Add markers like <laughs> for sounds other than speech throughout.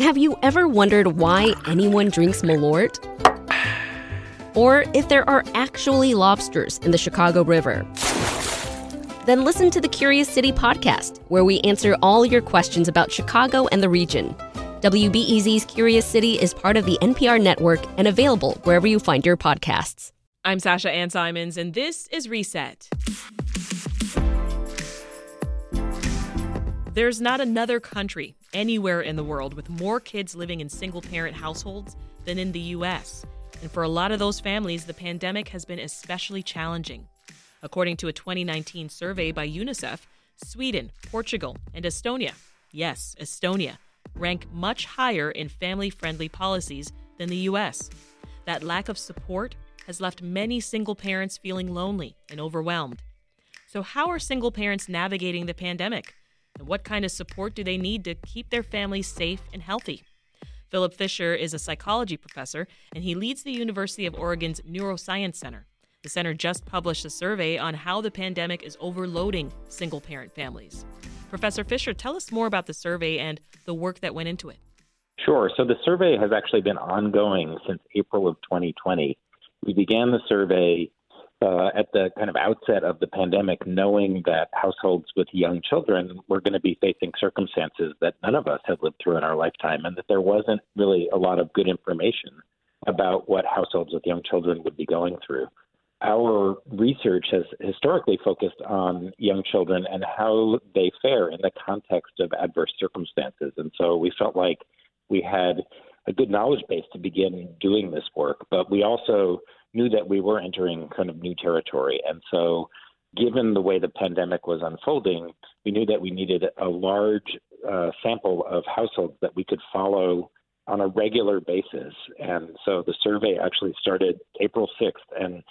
Have you ever wondered why anyone drinks Malort? Or if there are actually lobsters in the Chicago River? Then listen to the Curious City podcast, where we answer all your questions about Chicago and the region. WBEZ's Curious City is part of the NPR network and available wherever you find your podcasts. I'm Sasha Ann Simons, and this is Reset. There's not another country anywhere in the world with more kids living in single parent households than in the U.S. And for a lot of those families, the pandemic has been especially challenging. According to a 2019 survey by UNICEF, Sweden, Portugal, and Estonia, yes, Estonia, rank much higher in family friendly policies than the U.S. That lack of support has left many single parents feeling lonely and overwhelmed. So, how are single parents navigating the pandemic? And what kind of support do they need to keep their families safe and healthy? Philip Fisher is a psychology professor, and he leads the University of Oregon's Neuroscience Center. The center just published a survey on how the pandemic is overloading single parent families. Professor Fisher, tell us more about the survey and the work that went into it. Sure. So the survey has actually been ongoing since April of 2020. We began the survey uh, at the kind of outset of the pandemic, knowing that households with young children were going to be facing circumstances that none of us had lived through in our lifetime, and that there wasn't really a lot of good information about what households with young children would be going through. Our research has historically focused on young children and how they fare in the context of adverse circumstances. And so we felt like we had a good knowledge base to begin doing this work, but we also knew that we were entering kind of new territory. And so, given the way the pandemic was unfolding, we knew that we needed a large uh, sample of households that we could follow on a regular basis. And so the survey actually started April 6th and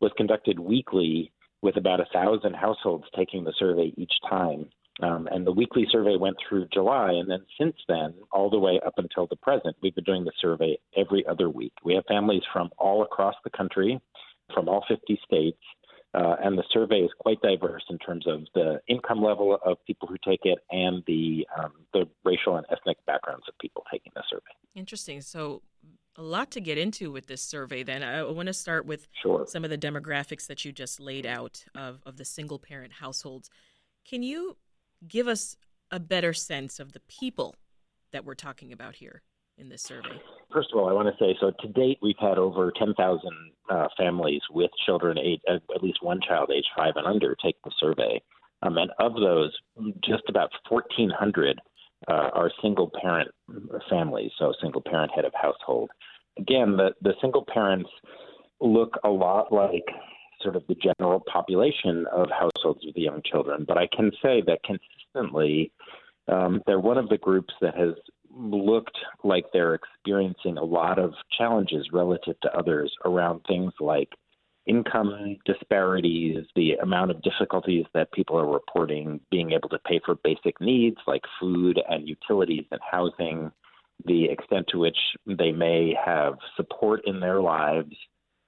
was conducted weekly with about a thousand households taking the survey each time. Um, and the weekly survey went through July. And then since then, all the way up until the present, we've been doing the survey every other week. We have families from all across the country, from all 50 states. Uh, and the survey is quite diverse in terms of the income level of people who take it and the um, the racial and ethnic backgrounds of people taking the survey. Interesting. So, a lot to get into with this survey. Then I want to start with sure. some of the demographics that you just laid out of of the single parent households. Can you give us a better sense of the people that we're talking about here in this survey? First of all, I want to say so to date, we've had over 10,000 uh, families with children, uh, at least one child age five and under, take the survey. Um, and of those, just about 1,400 uh, are single parent families, so single parent head of household. Again, the, the single parents look a lot like sort of the general population of households with young children. But I can say that consistently, um, they're one of the groups that has looked like they're experiencing a lot of challenges relative to others around things like income disparities, the amount of difficulties that people are reporting being able to pay for basic needs like food and utilities and housing, the extent to which they may have support in their lives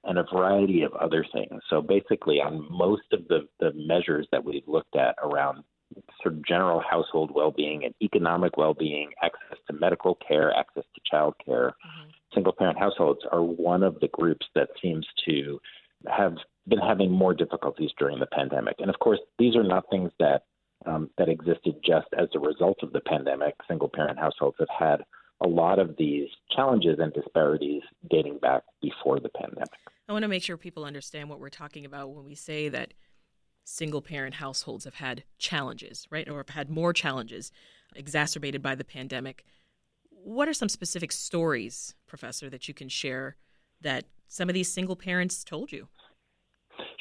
and a variety of other things. So basically, on most of the, the measures that we've looked at around sort of general household well-being and economic well-being, access to medical care, access to child care, mm-hmm. single-parent households are one of the groups that seems to have been having more difficulties during the pandemic. And of course, these are not things that um, that existed just as a result of the pandemic. Single-parent households have had a lot of these challenges and disparities dating back before the pandemic. I want to make sure people understand what we're talking about when we say that single parent households have had challenges, right? Or have had more challenges exacerbated by the pandemic. What are some specific stories, Professor, that you can share that some of these single parents told you?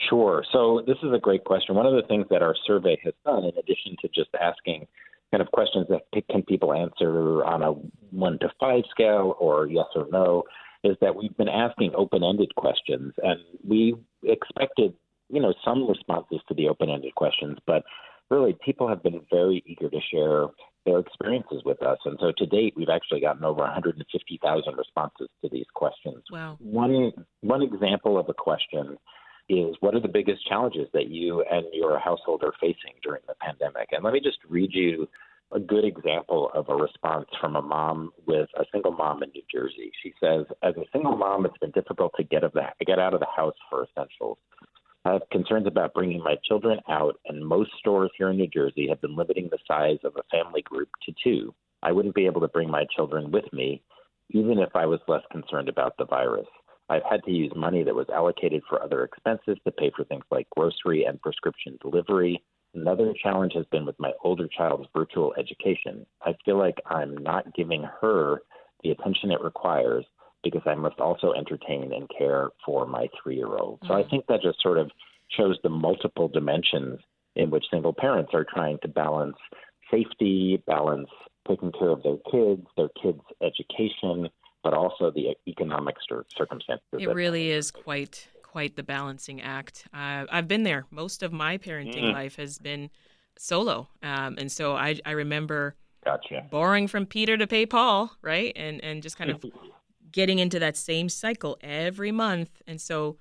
Sure. So, this is a great question. One of the things that our survey has done, in addition to just asking kind of questions that can people answer on a one to five scale or yes or no, is that we've been asking open-ended questions, and we expected, you know, some responses to the open-ended questions, but really people have been very eager to share their experiences with us. And so to date, we've actually gotten over 150,000 responses to these questions. Wow. One, one example of a question is what are the biggest challenges that you and your household are facing during the pandemic? And let me just read you a good example of a response from a mom with a single mom in New Jersey. She says, as a single mom, it's been difficult to get of that, get out of the house for essentials. I have concerns about bringing my children out, and most stores here in New Jersey have been limiting the size of a family group to two. I wouldn't be able to bring my children with me, even if I was less concerned about the virus. I've had to use money that was allocated for other expenses to pay for things like grocery and prescription delivery. Another challenge has been with my older child's virtual education. I feel like I'm not giving her the attention it requires because I must also entertain and care for my three year old. Mm-hmm. So I mm. think that just sort of shows the multiple dimensions in which single parents are trying to balance safety, balance taking care of their kids, their kids' education, but also the economic circumstances. It really is quite quite the balancing act. Uh, I've been there. Most of my parenting mm. life has been solo, um, and so I, I remember gotcha. borrowing from Peter to pay Paul, right? And and just kind of <laughs> getting into that same cycle every month. And so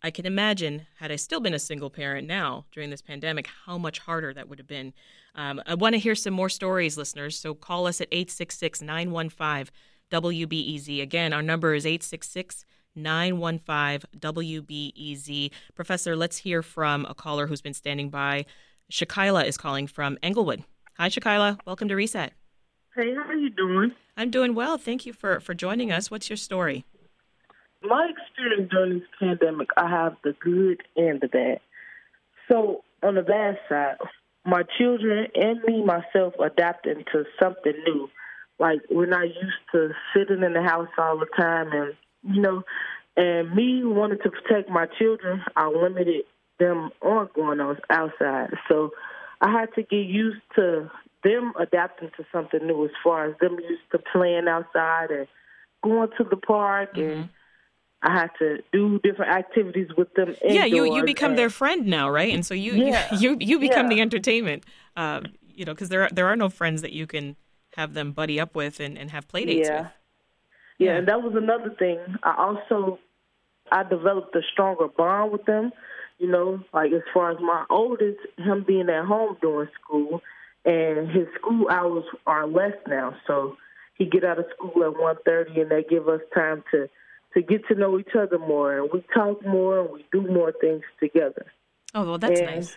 I can imagine, had I still been a single parent now during this pandemic, how much harder that would have been. Um, I want to hear some more stories, listeners. So call us at 866 915 WBEZ. Again, our number is 866 915 WBEZ. Professor, let's hear from a caller who's been standing by. Shakila is calling from Englewood. Hi, Shakila. Welcome to Reset. Hey, how are you doing? I'm doing well. Thank you for, for joining us. What's your story? My experience during this pandemic, I have the good and the bad. So, on the bad side, my children and me myself adapting to something new like we're not used to sitting in the house all the time, and you know, and me wanting to protect my children, I limited them on going on outside. So I had to get used to them adapting to something new as far as them used to playing outside and going to the park mm-hmm. and I had to do different activities with them. Yeah, you you become and, their friend now, right? And so you yeah, <laughs> you you become yeah. the entertainment. Um, you know, because there are, there are no friends that you can have them buddy up with and, and have play dates yeah. with. Yeah, and that was another thing. I also I developed a stronger bond with them. You know, like as far as my oldest, him being at home doing school, and his school hours are less now, so he get out of school at one thirty, and they give us time to to get to know each other more, and we talk more, and we do more things together. Oh well, that's and, nice.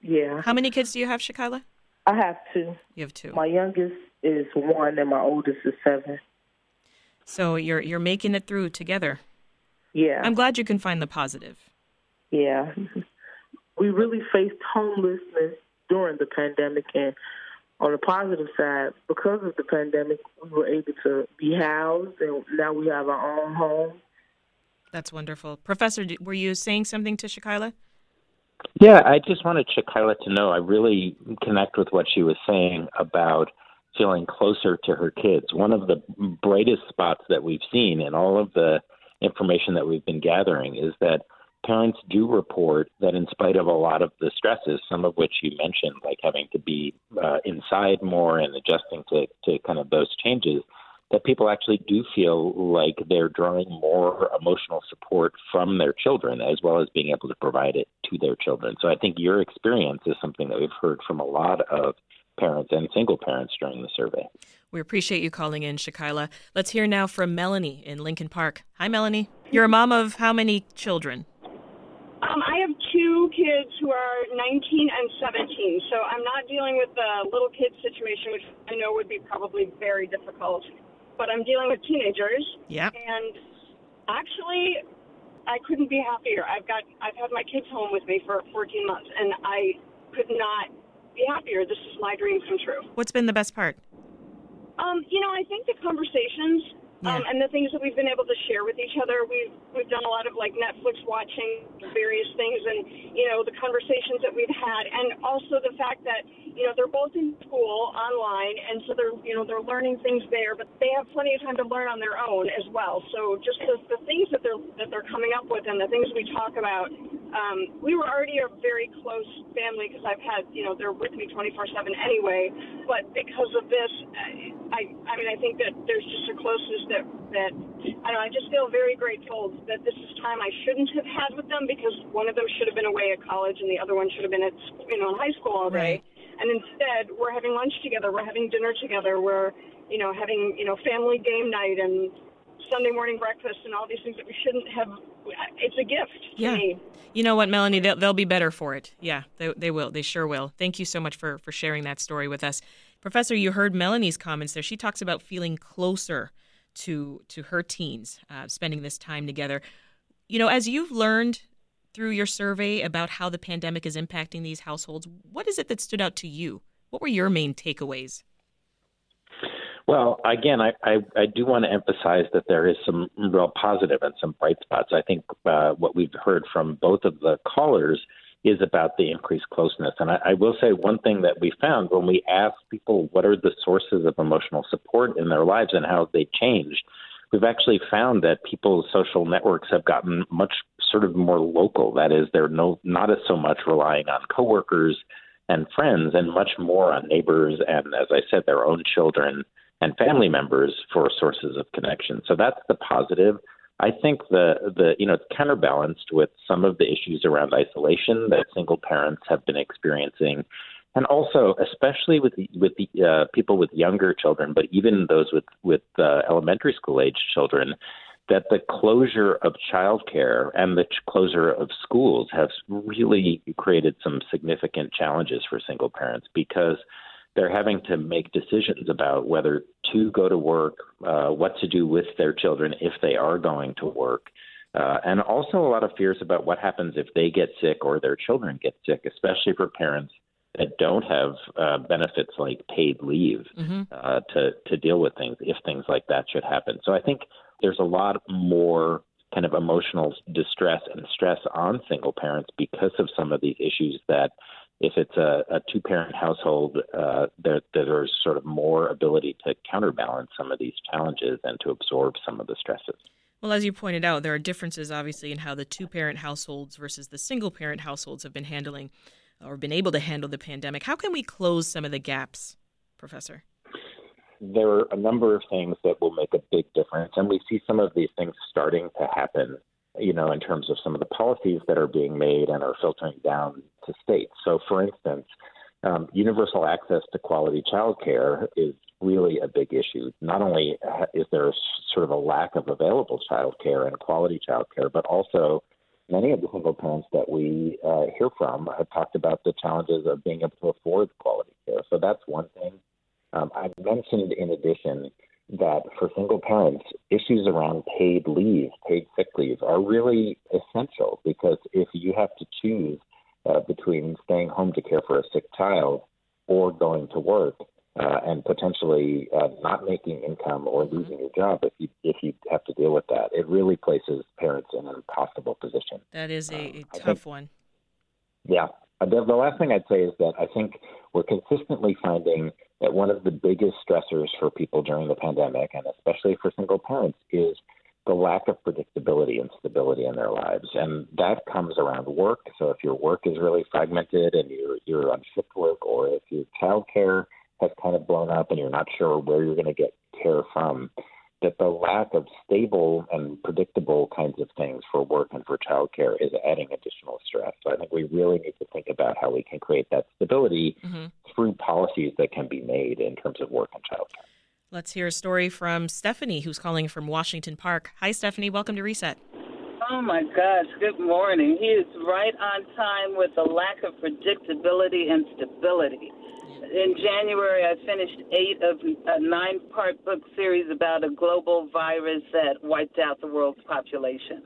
Yeah. How many kids do you have, Shakila? I have two. You have two. My youngest is one, and my oldest is seven. So you're you're making it through together. Yeah. I'm glad you can find the positive. Yeah. We really faced homelessness during the pandemic, and on the positive side, because of the pandemic, we were able to be housed, and now we have our own home. That's wonderful, Professor. Were you saying something to Shakila? Yeah, I just wanted Shakila to know I really connect with what she was saying about feeling closer to her kids. One of the brightest spots that we've seen in all of the information that we've been gathering is that parents do report that in spite of a lot of the stresses, some of which you mentioned, like having to be uh, inside more and adjusting to, to kind of those changes, that people actually do feel like they're drawing more emotional support from their children as well as being able to provide it to their children. So I think your experience is something that we've heard from a lot of parents and single parents during the survey. We appreciate you calling in, Shakila. Let's hear now from Melanie in Lincoln Park. Hi, Melanie. You're a mom of how many children? Um, I have two kids who are 19 and 17, so I'm not dealing with the little kid situation, which I know would be probably very difficult. But I'm dealing with teenagers. Yeah. And actually, I couldn't be happier. I've got I've had my kids home with me for 14 months, and I could not be happier. This is my dream come true. What's been the best part? Um, you know, I think the conversations yeah. um, and the things that we've been able to share with each other. We've we've done a lot of like Netflix watching, various things, and you know the conversations that we've had, and also the fact that you know they're both in school online, and so they're you know they're learning things there, but they have plenty of time to learn on their own as well. So just the, the things that they're that they're coming up with and the things we talk about um, we were already a very close family because I've had, you know, they're with me 24/7 anyway. But because of this, I, I mean, I think that there's just a closeness that that I don't know. I just feel very grateful that this is time I shouldn't have had with them because one of them should have been away at college and the other one should have been at, you know, in high school all day. Right. And instead, we're having lunch together, we're having dinner together, we're, you know, having, you know, family game night and Sunday morning breakfast and all these things that we shouldn't have. It's a gift yeah. Me. You know what, Melanie? They'll, they'll be better for it. Yeah, they, they will. They sure will. Thank you so much for, for sharing that story with us. Professor, you heard Melanie's comments there. She talks about feeling closer to to her teens, uh, spending this time together. You know, as you've learned through your survey about how the pandemic is impacting these households, what is it that stood out to you? What were your main takeaways? Well, again, I, I, I do want to emphasize that there is some real positive and some bright spots. I think uh, what we've heard from both of the callers is about the increased closeness. And I, I will say one thing that we found when we asked people what are the sources of emotional support in their lives and how they changed, we've actually found that people's social networks have gotten much sort of more local. That is, they're no not as so much relying on coworkers and friends and much more on neighbors and, as I said, their own children and family members for sources of connection. So that's the positive. I think the the you know it's counterbalanced with some of the issues around isolation that single parents have been experiencing, and also especially with the, with the uh, people with younger children, but even those with with uh, elementary school age children, that the closure of childcare and the closure of schools has really created some significant challenges for single parents because they're having to make decisions about whether to go to work, uh, what to do with their children if they are going to work, uh, and also a lot of fears about what happens if they get sick or their children get sick, especially for parents that don't have uh, benefits like paid leave mm-hmm. uh, to to deal with things if things like that should happen. So I think there's a lot more kind of emotional distress and stress on single parents because of some of these issues that if it's a, a two parent household, uh, there, there's sort of more ability to counterbalance some of these challenges and to absorb some of the stresses. Well, as you pointed out, there are differences obviously in how the two parent households versus the single parent households have been handling or been able to handle the pandemic. How can we close some of the gaps, Professor? There are a number of things that will make a big difference, and we see some of these things starting to happen you know, in terms of some of the policies that are being made and are filtering down to states. So, for instance, um, universal access to quality childcare is really a big issue. Not only is there sort of a lack of available childcare and quality childcare, but also many of the single parents that we uh, hear from have talked about the challenges of being able to afford quality care. So that's one thing. Um, I mentioned, in addition, that for single parents, issues around paid leave, paid sick leave, are really essential because if you have to choose uh, between staying home to care for a sick child or going to work uh, and potentially uh, not making income or mm-hmm. losing your job if you if you have to deal with that, it really places parents in an impossible position. That is a, a um, tough think, one. Yeah. Uh, the, the last thing I'd say is that I think we're consistently finding that one of the biggest stressors for people during the pandemic, and especially for single parents, is the lack of predictability and stability in their lives. And that comes around work. So if your work is really fragmented and you're, you're on shift work, or if your child care has kind of blown up and you're not sure where you're going to get care from, that the lack of stable and predictable kinds of things for work and for childcare is adding additional stress. So I think we really need to think about how we can create that stability mm-hmm. through policies that can be made in terms of work and childcare. Let's hear a story from Stephanie, who's calling from Washington Park. Hi, Stephanie. Welcome to Reset. Oh my gosh, good morning. He is right on time with the lack of predictability and stability in January, I finished eight of a nine part book series about a global virus that wiped out the world's population.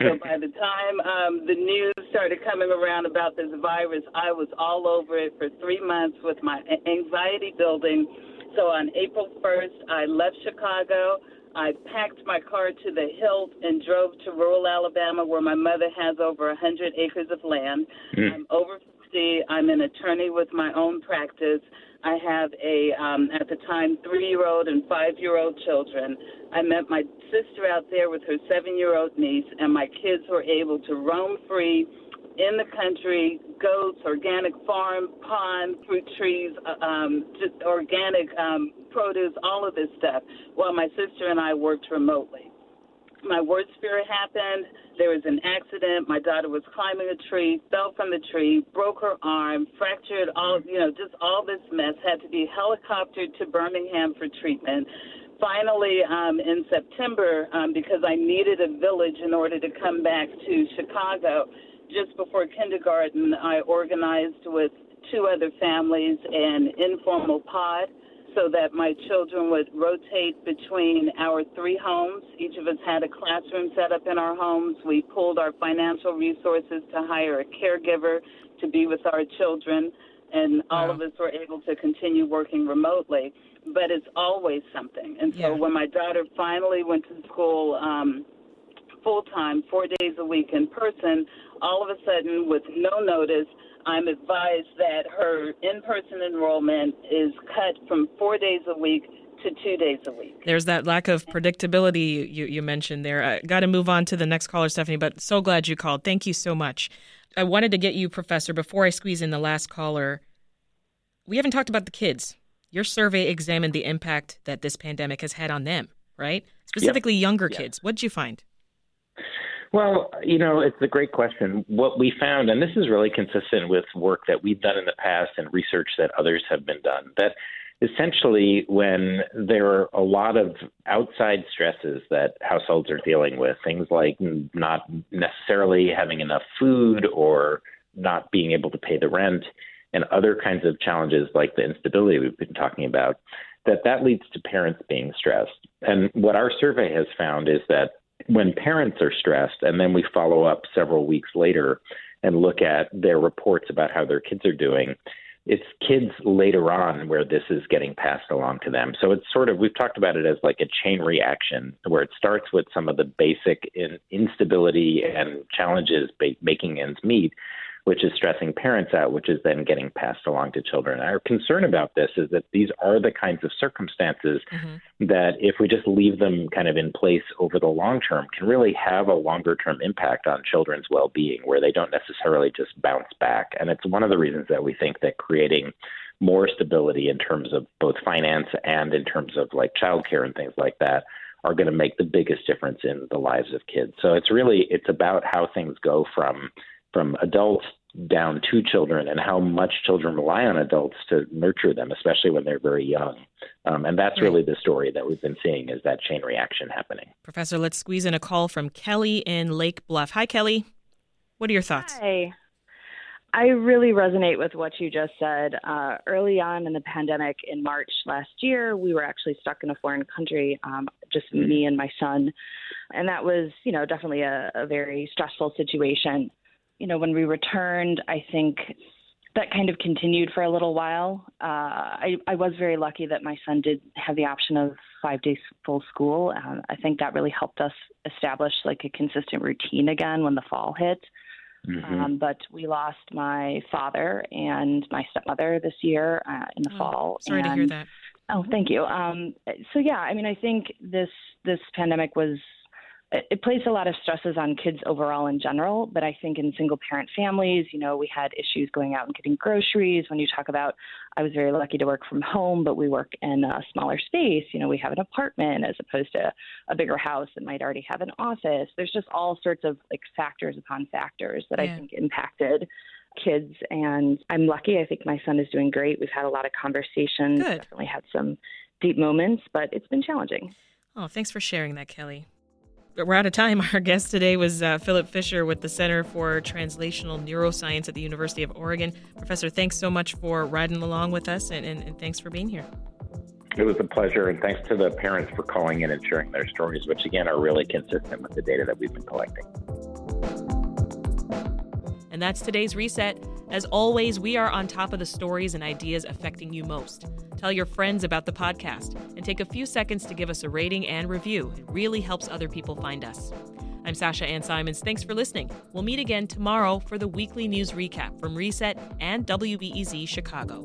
So <laughs> by the time um, the news started coming around about this virus, I was all over it for three months with my anxiety building. So on April 1st, I left Chicago. I packed my car to the hilt and drove to rural Alabama, where my mother has over 100 acres of land. Mm. I'm over I'm an attorney with my own practice. I have a, um, at the time, three year old and five year old children. I met my sister out there with her seven year old niece, and my kids were able to roam free in the country goats, organic farm, pond, fruit trees, uh, um, just organic um, produce, all of this stuff, while my sister and I worked remotely. My worst fear happened. There was an accident. My daughter was climbing a tree, fell from the tree, broke her arm, fractured all, you know, just all this mess. Had to be helicoptered to Birmingham for treatment. Finally, um, in September, um, because I needed a village in order to come back to Chicago, just before kindergarten, I organized with two other families an informal pod so that my children would rotate between our three homes. Each of us had a classroom set up in our homes. We pulled our financial resources to hire a caregiver to be with our children, and all wow. of us were able to continue working remotely. But it's always something. And so yeah. when my daughter finally went to school um, full time, four days a week in person, all of a sudden, with no notice, I'm advised that her in person enrollment is cut from four days a week to two days a week. There's that lack of predictability you, you mentioned there. I got to move on to the next caller, Stephanie, but so glad you called. Thank you so much. I wanted to get you, Professor, before I squeeze in the last caller. We haven't talked about the kids. Your survey examined the impact that this pandemic has had on them, right? Specifically, yep. younger yep. kids. What did you find? Well, you know, it's a great question. What we found, and this is really consistent with work that we've done in the past and research that others have been done, that essentially when there are a lot of outside stresses that households are dealing with, things like not necessarily having enough food or not being able to pay the rent and other kinds of challenges like the instability we've been talking about, that that leads to parents being stressed. And what our survey has found is that when parents are stressed and then we follow up several weeks later and look at their reports about how their kids are doing, it's kids later on where this is getting passed along to them. So it's sort of, we've talked about it as like a chain reaction where it starts with some of the basic in, instability and challenges making ends meet which is stressing parents out, which is then getting passed along to children. Our concern about this is that these are the kinds of circumstances mm-hmm. that, if we just leave them kind of in place over the long term, can really have a longer term impact on children's well being, where they don't necessarily just bounce back. And it's one of the reasons that we think that creating more stability in terms of both finance and in terms of like childcare and things like that are going to make the biggest difference in the lives of kids. So it's really it's about how things go from from adults down to children and how much children rely on adults to nurture them, especially when they're very young. Um, and that's really the story that we've been seeing is that chain reaction happening. Professor, let's squeeze in a call from Kelly in Lake Bluff. Hi, Kelly. What are your thoughts? Hi. I really resonate with what you just said. Uh, early on in the pandemic in March last year, we were actually stuck in a foreign country, um, just me and my son. And that was, you know, definitely a, a very stressful situation you know, when we returned, I think that kind of continued for a little while. Uh, I, I was very lucky that my son did have the option of five days full school. Um, I think that really helped us establish like a consistent routine again when the fall hit. Mm-hmm. Um, but we lost my father and my stepmother this year uh, in the oh, fall. Sorry and, to hear that. Oh, thank you. Um, so yeah, I mean, I think this this pandemic was it placed a lot of stresses on kids overall in general, but I think in single parent families, you know, we had issues going out and getting groceries. When you talk about, I was very lucky to work from home, but we work in a smaller space. You know, we have an apartment as opposed to a bigger house that might already have an office. There's just all sorts of like factors upon factors that yeah. I think impacted kids. And I'm lucky. I think my son is doing great. We've had a lot of conversations, Good. definitely had some deep moments, but it's been challenging. Oh, thanks for sharing that, Kelly we're out of time. <laughs> Our guest today was uh, Philip Fisher with the Center for Translational Neuroscience at the University of Oregon. Professor, thanks so much for riding along with us and, and, and thanks for being here. It was a pleasure, and thanks to the parents for calling in and sharing their stories, which again are really consistent with the data that we've been collecting. And that's today's reset. As always, we are on top of the stories and ideas affecting you most. Tell your friends about the podcast and take a few seconds to give us a rating and review. It really helps other people find us. I'm Sasha Ann Simons. Thanks for listening. We'll meet again tomorrow for the weekly news recap from Reset and WBEZ Chicago.